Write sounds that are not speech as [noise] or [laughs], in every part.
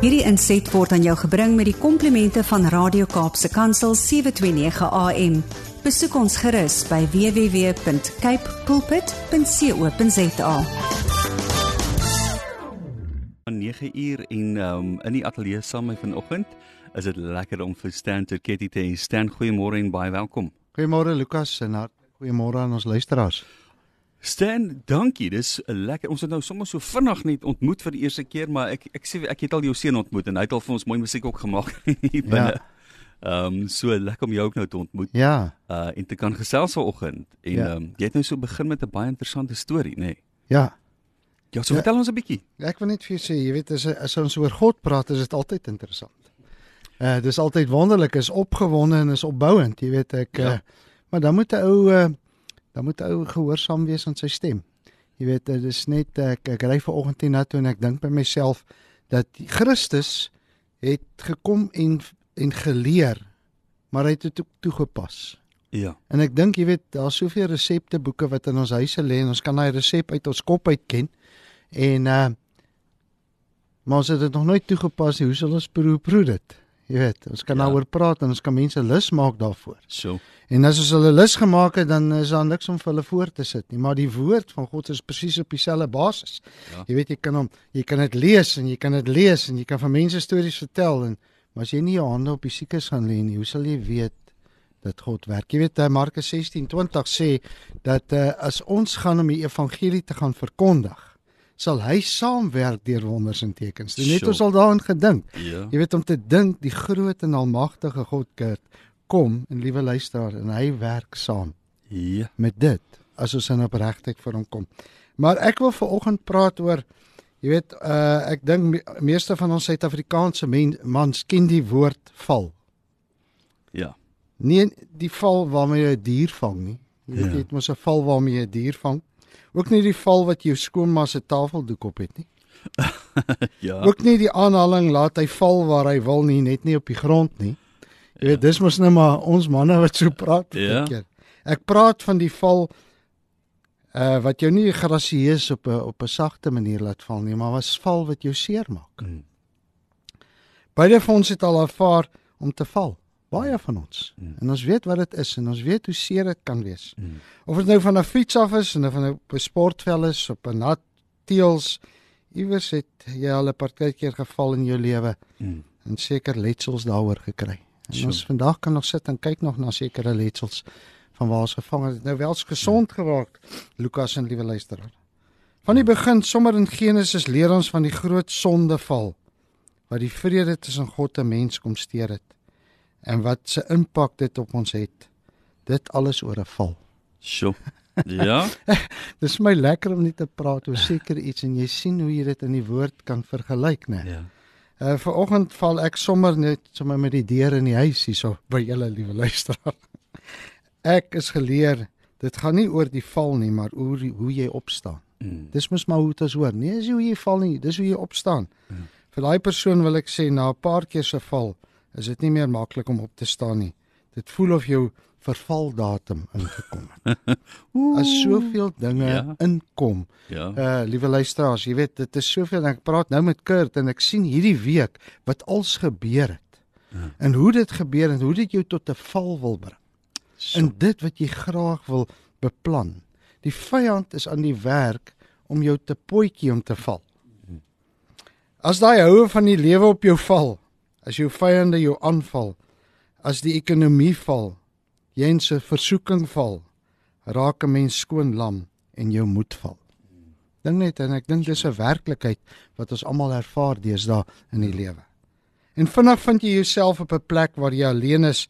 Hierdie inset word aan jou gebring met die komplimente van Radio Kaapse Kansel 729 AM. Besoek ons gerus by www.cape pulpit.co.za. 9 uur en um, in die ateljee saam met vanoggend is dit lekker om vir Stan Turketti te hê. Stan, goeiemôre en baie welkom. Goeiemôre Lukas en. Goeiemôre aan ons luisteraars. Stan, dankie. Dis lekker. Ons het nou sommer so vinnig net ontmoet vir die eerste keer, maar ek ek sê ek het al jou seun ontmoet en hy het al vir ons mooi musiek ook gemaak [laughs] hier binne. Ja. Ehm um, so lekker om jou ook nou te ontmoet. Ja. Uh en te kan gesels vanoggend en ehm ja. um, jy het nou so begin met 'n baie interessante storie, nê? Nee. Ja. Ja, so ja. vertel ons 'n bietjie. Ek wil net vir jou sê, jy weet as as ons oor God praat, is dit altyd interessant. Eh uh, dis altyd wonderlik, is opgewonde en is opbouend, jy weet ek ja. uh, maar dan moet 'n ou uh, dan moet 'n ou gehoorsaam wees aan sy stem. Jy weet dit is net ek ek ry ver oggend hier na toe en ek dink by myself dat Christus het gekom en en geleer maar hy het dit toegepas. Ja. En ek dink jy weet daar's soveel resepteboeke wat in ons huise lê en ons kan daai resep uit ons kop uit ken. En uh maar ons het dit nog nooit toegepas nie. Hoe sal ons proe proe dit? Jy weet, ons kan ja. daaroor praat en ons kan mense lus maak daarvoor. So. En as ons hulle lus gemaak het, dan is daar niks om vir hulle voor te sit nie, maar die woord van God is presies op dieselfde basis. Ja. Jy weet jy kan hom, jy kan dit lees en jy kan dit lees en jy kan vir mense stories vertel en maar as jy nie jou hande op die siekes gaan lê nie, hoe sal jy weet dat God werk? Jy weet eh, Markus 16:20 sê dat uh, as ons gaan om die evangelie te gaan verkondig, sal hy saamwerk deur wonders en tekens. Dit net ons al daarin gedink. Ja. Jy weet om te dink die groot en almagtige God Kurt kom en liewe luisteraar en hy werk saam. Ja. Met dit as ons in opregtheid vir hom kom. Maar ek wil veraloggend praat oor jy weet uh ek dink me, meeste van ons Suid-Afrikaanse mans ken die woord val. Ja. Nie die val waarmee jy 'n dier vang nie. Jy weet ja. jy het mos 'n val waarmee jy 'n dier vang. Ook nie die val wat jou skoonma se tafeldoek op het nie. [laughs] ja. Ook nie die aanhaling laat hy val waar hy wil nie, net nie op die grond nie. Jy weet, ja. dis mos nou maar ons manne wat so praat ja. keer. Ek praat van die val uh wat jou nie grasieus op 'n op 'n sagte manier laat val nie, maar was val wat jou seermaak. Mm. Beide van ons het al ervaar om te val. Baie van ons. Mm. En ons weet wat dit is en ons weet hoe seer dit kan wees. Mm. Of dit nou van 'n fiets af is en of van 'n sportveld is op 'n nat teels, iewers het jy al 'n partykeer geval in jou lewe mm. en seker letsels daaroor gekry. En sure. ons vandag kan nog sit en kyk nog na sekere letsels van waar ons gevang het. Nou wel gesond geraak. Lukas en liewe luisteraar. Van die begin sommer in Genesis leer ons van die groot sondeval wat die vrede tussen God en mens kom steur het en wat se impak dit op ons het. Dit alles oor 'n val. Sjoe. Ja. [laughs] Dis my lekker om net te praat oor seker iets en jy sien hoe jy dit in die woord kan vergelyk, né? Ja. Uh vanoggend val ek sommer net sommer met die deur in die huis hierso by julle liewe luisteraar. Ek is geleer dit gaan nie oor die val nie, maar oor hoe jy opstaan. Mm. Dis mos maar hoe dit is hoor. Nee, is hoe jy val nie, dis hoe jy opstaan. Mm. Vir daai persoon wil ek sê na 'n paar keer se val is dit nie meer maklik om op te staan nie. Dit voel of jou vervaldatum ingekom het. [laughs] As soveel dinge ja. inkom. Ja. Uh liewe luisteraars, jy weet dit is soveel ek praat nou met Kurt en ek sien hierdie week wat als gebeur het. Ja. En hoe dit gebeur en hoe dit jou tot 'n val wil bring. So. In dit wat jy graag wil beplan. Die vyand is aan die werk om jou te potjie om te val. As daai houe van die lewe op jou val, as jou vyande jou aanval, as die ekonomie val, jy in 'n versoeking val, raak 'n mens skoon lam en jou moed val. Dink net en ek dink dis 'n werklikheid wat ons almal ervaar deesdae in die lewe. En vinnig vind jy jouself op 'n plek waar jy alleen is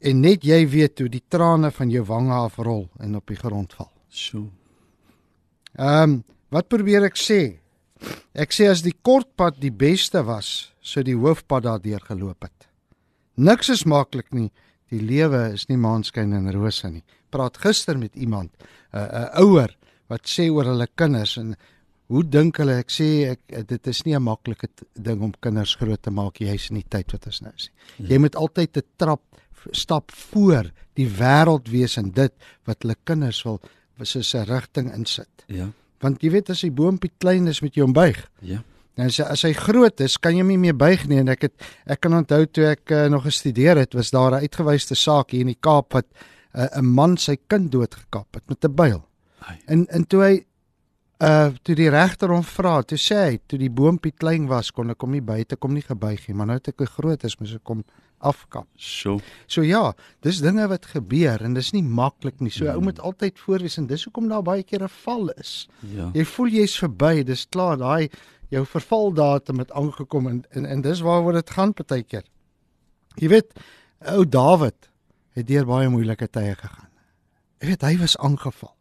en net jy weet hoe die trane van jou wange afrol en op die grond val. So. Ehm, um, wat probeer ek sê? Ek sê as die kortpad die beste was, sou die hoofpad daardeur geloop het. Niks is maklik nie Die lewe is nie maanskyn en rose nie. Praat gister met iemand, 'n uh, 'n uh, ouer wat sê oor hulle kinders en hoe dink hulle? Ek sê ek dit is nie 'n maklike ding om kinders groot te maak jy's in die tyd wat ons nou is nie. Jy moet altyd 'n trap stap voor die wêreld wees en dit wat hulle kinders wil soos 'n rigting insit. Ja. Want jy weet as die boompie klein is met jou ombuig. Ja. En as, as hy groot is, kan jy hom nie meer buig nie en ek het ek kan onthou toe ek uh, nog gestudeer het, was daar 'n uitgewyste saak hier in die Kaap wat 'n uh, man sy kind doodgekap het met 'n byl. En en toe hy uh toe die regter hom vra, toe sê hy, toe die boontjie klein was, kon ek hom nie buite kom nie gebuig nie, maar nou het ek groot is, moet ek kom afkap. So. So ja, dis dinge wat gebeur en dis nie maklik nie. So mm. ou moet altyd voorwees en dis hoekom daar baie keer 'n val is. Ja. Jy voel jy's verby, dis klaar, daai jou vervaldatum het aangekom en en, en dis waaroor dit gaan partykeer. Jy weet, ou Dawid het deur baie moeilike tye gegaan. Jy weet, hy was aangeval.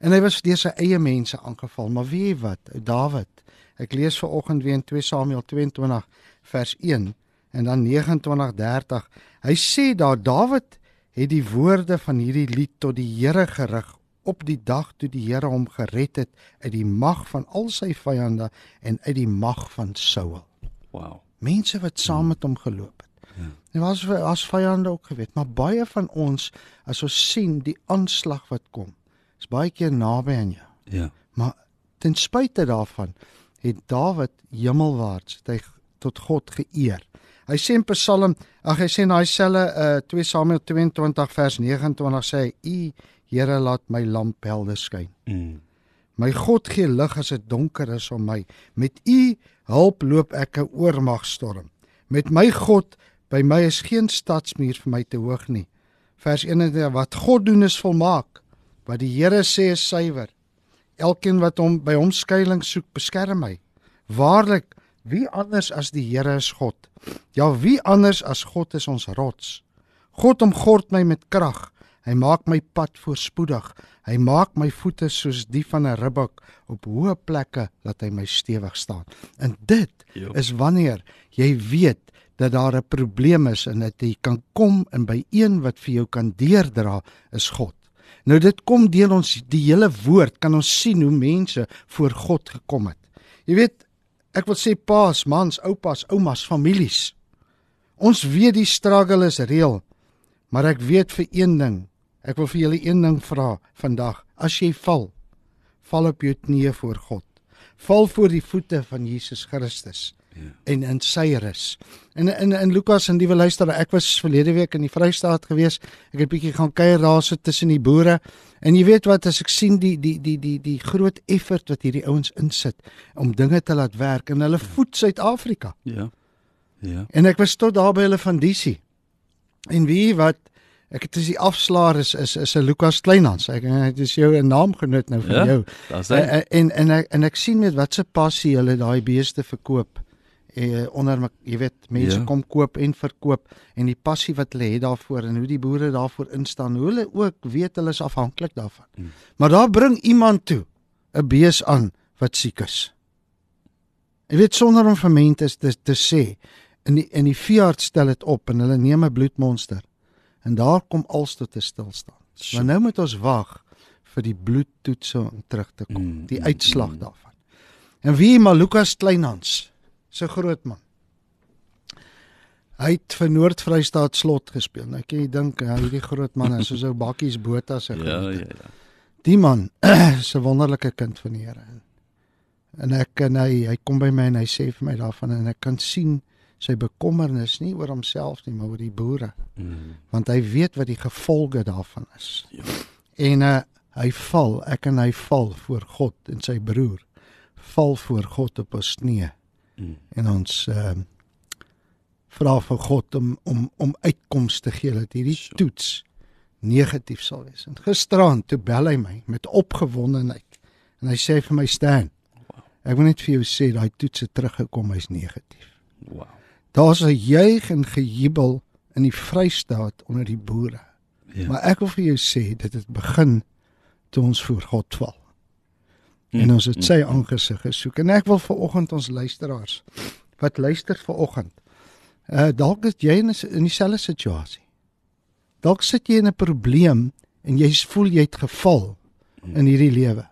En hy was deur sy eie mense aangeval, maar weet jy wat, ou Dawid, ek lees ver oggend weer in 2 Samuel 22 vers 1 en dan 29:30. Hy sê daar Dawid het die woorde van hierdie lied tot die Here gerig op die dag toe die Here hom gered het uit die mag van al sy vyande en uit die mag van Saul. Wow. Mense wat saam met hom geloop het. Ja. En was as vyande ook geweet, maar baie van ons as ons sien die aanslag wat kom, is baie keer naby aan jou. Ja. Maar ten spyte daarvan het Dawid hemelwaarts hy tot God geëer. Hy sê in Psalm, ag hy sê in daai selle uh 2 Samuel 22 vers 29 sê hy: "U Here laat my lamp helder skyn." Mm. My God gee lig as dit donker is om my. Met U hulp loop ek 'n oormagstorm. Met my God by my is geen stadsmuur vir my te hoog nie. Vers 21 wat God doen is volmaak. Wat die Here sê is suiwer. Elkeen wat hom by hom skuilings soek, beskerm my. Waarlik Wie anders as die Here is God? Ja, wie anders as God is ons rots? God omgord my met krag. Hy maak my pad voorspoedig. Hy maak my voete soos die van 'n ribbok op hoë plekke laat hy my stewig staan. En dit jo. is wanneer jy weet dat daar 'n probleem is en dat jy kan kom en by een wat vir jou kan deurdra is God. Nou dit kom deur ons die hele woord kan ons sien hoe mense voor God gekom het. Jy weet Ek wil sê paas, mans, oupas, oumas, families. Ons weet die struggle is reël, maar ek weet vir een ding. Ek wil vir julle een ding vra vandag. As jy val, val op jou knieë voor God. Val voor die voete van Jesus Christus ja. en in sy rus. En in in Lukas en die luister, ek was verlede week in die Vrystaat gewees. Ek het bietjie gaan kuier daar so tussen die boere. En jy weet wat as ek sien die die die die die groot effort wat hierdie ouens insit om dinge te laat werk en hulle voed Suid-Afrika. Ja. Ja. En ek was tot daar by hulle van Disie. En wie wat Ek het dis die afslaer is is is 'n Lukas Kleinhans. Ek het dis jou 'n naam genoot nou vir ja, jou. En, en en ek en ek sien met watse passie hulle daai beeste verkoop eh, onder jy weet mense ja. kom koop en verkoop en die passie wat hulle het daarvoor en hoe die boere daarvoor instaan hoe hulle ook weet hulle is afhanklik daarvan. Hmm. maar daar bring iemand toe 'n bees aan wat siek is. Jy weet sonder om vir mense te, te sê in die in die veearts stel dit op en hulle neem 'n bloedmonster en daar kom als tot 'n stilstand. Maar nou moet ons wag vir die bloedtoetse om terug te kom mm, die uitslag mm, daarvan. En wie maar Lukas Kleinhans se groot man. Hy het vir Noord-Vrystaat slot gespeel. Nou kan jy dink hy hierdie groot man is soos ou bakkies Botha se groot. Ja, ja, ja. Die man [clears throat] is 'n wonderlike kind van die Here. En ek en hy hy kom by my en hy sê vir my daarvan en ek kan sien sy bekommernis nie oor homself nie, maar oor die boere. Mm. Want hy weet wat die gevolge daarvan is. Ja. En uh, hy val, ek en hy val voor God en sy broer val voor God op ons knieë Mm. En ons ehm uh, vra vir God om om om uitkomste te gee dat hierdie sure. toets negatief sal wees. En gisteraan toe bel hy my met opgewondenheid en hy sê vir my staan. Wow. Ek wil net vir jou sê daai toets het teruggekom hy's negatief. Wow. Daar's 'n juig en gejubel in die Vrystaat onder die boere. Ja. Maar ek wil vir jou sê dit het begin toe ons voor God val en ons het sy aangesig gesoek. En ek wil vir oggend ons luisteraars wat luister vir oggend uh dalk is jy in in dieselfde situasie. Dalk sit jy in 'n probleem en jy voel jy het geval in hierdie lewe.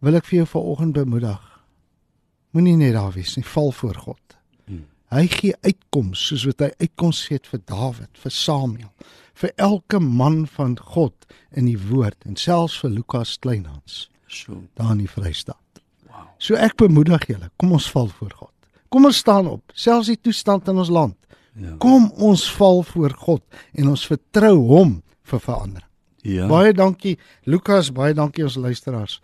Wil ek vir jou vanoggend bemoedig. Moenie net daar wees nie val voor God. Hy gee uitkoms soos wat hy uitkoms gee vir Dawid vir Samuel vir elke man van God in die woord en selfs vir Lukas Kleinhans So. Daar in die Vrystaat. Wow. So ek bemoedig julle, kom ons val voor God. Kom ons staan op, selfs die toestand in ons land. Ja. Kom ons val voor God en ons vertrou hom vir verandering. Ja. Baie dankie Lukas, baie dankie ons luisteraars.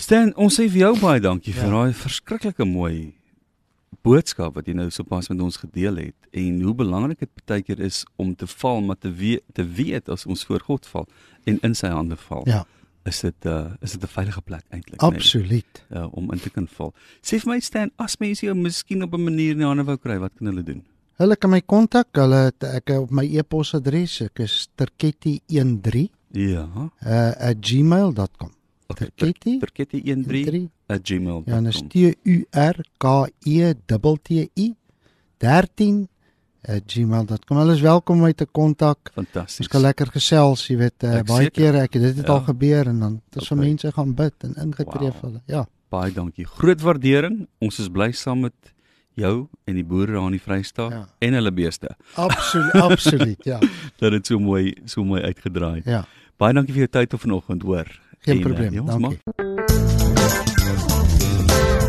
Stan, ons sê vir jou baie dankie vir Ja. daai verskriklike mooi boodskap wat jy nou sopas met ons gedeel het en hoe belangrik dit baie keer is om te val maar te weet te weet as ons voor God val en in sy hande val. Ja, Is dit uh is dit 'n veilige plek eintlik absoluut. uh, om in te kan val. Sê vir my Stan, as mense jou miskien op 'n manier in die hande wou kry, wat kan hulle doen? Hulle kan my kontak, hulle ek op my e-posadres, ek is terketti13 Ja. uh, @gmail.com. Okay, Terketti Terketti13 at gmail. Ja, en dis T U R K E T T I 13 @gmail.com. Hulle is welkom om my te kontak. Fantasties. Ons kan lekker gesels, jy weet, uh, Ek baie seker. kere ek dit het Ja. al gebeur en dan dis vir Okay. mense gaan bid en ingetree Wow. vir hulle. Ja. Baie dankie. Groot waardering. Ons is bly saam met jou en die boere daar in die Vrystaat Ja. en hulle beeste Absoluut, [laughs] absoluut, ja. dat dit so mooi so mooi uitgedraai. Ja. Baie dankie vir jou tyd vanoggend, hoor. Geen En, eh, probleem. ja, ons Dankie. maak-